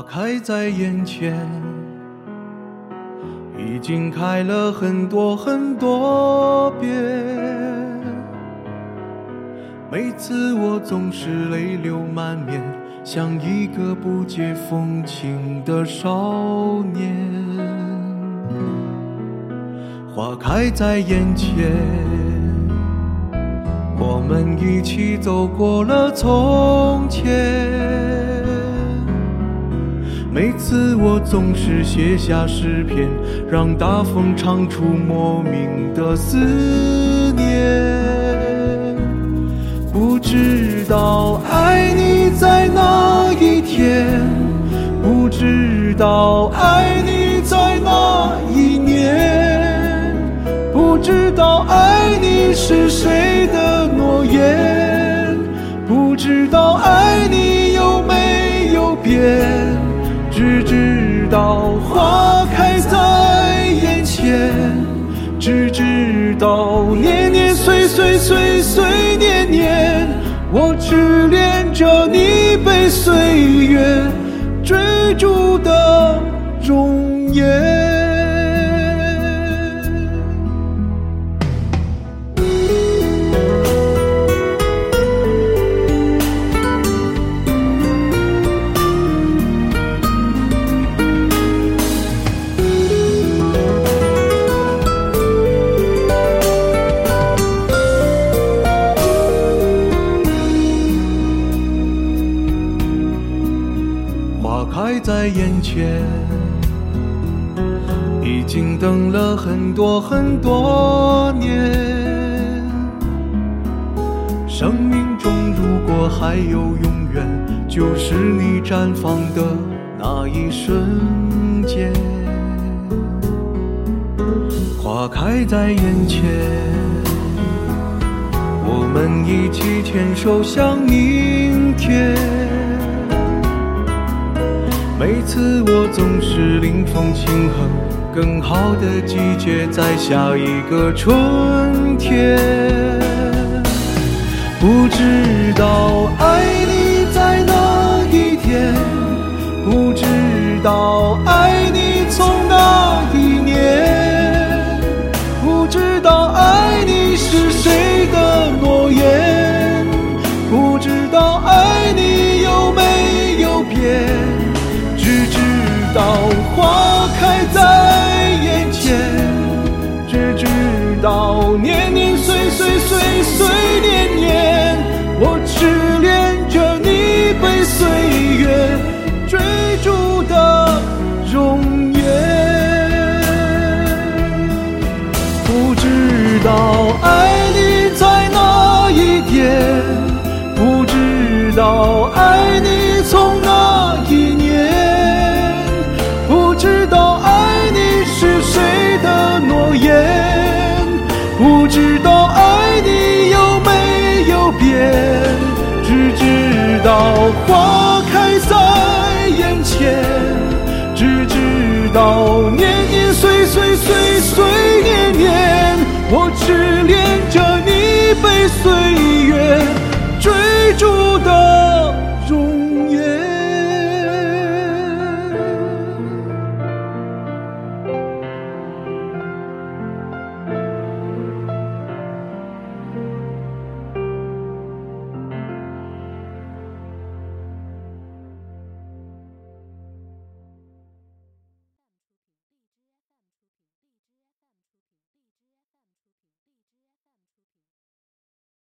花开在眼前，已经开了很多很多遍。每次我总是泪流满面，像一个不解风情的少年。花开在眼前，我们一起走过了从前。每次我总是写下诗篇，让大风唱出莫名的思念。不知道爱你在哪一天，不知道爱你在哪一年，不知道爱你是谁到花开在眼前，只知道年年岁岁岁岁年年，我痴恋着你被岁月追逐的容颜。开在眼前，已经等了很多很多年。生命中如果还有永远，就是你绽放的那一瞬间。花开在眼前，我们一起牵手向明天。每次我总是临风轻哼，更好的季节在下一个春天。不知道爱你在哪一天，不知道爱你从哪一年，不知道爱你是谁的到花开在眼前，只知道年年岁岁岁岁年年，我痴恋着你被岁月追逐的容颜。不知道爱你在哪一天，不知道爱你知道爱你有没有变，只知道花开在眼前，只知道年年岁岁岁岁年年，我痴恋着你被岁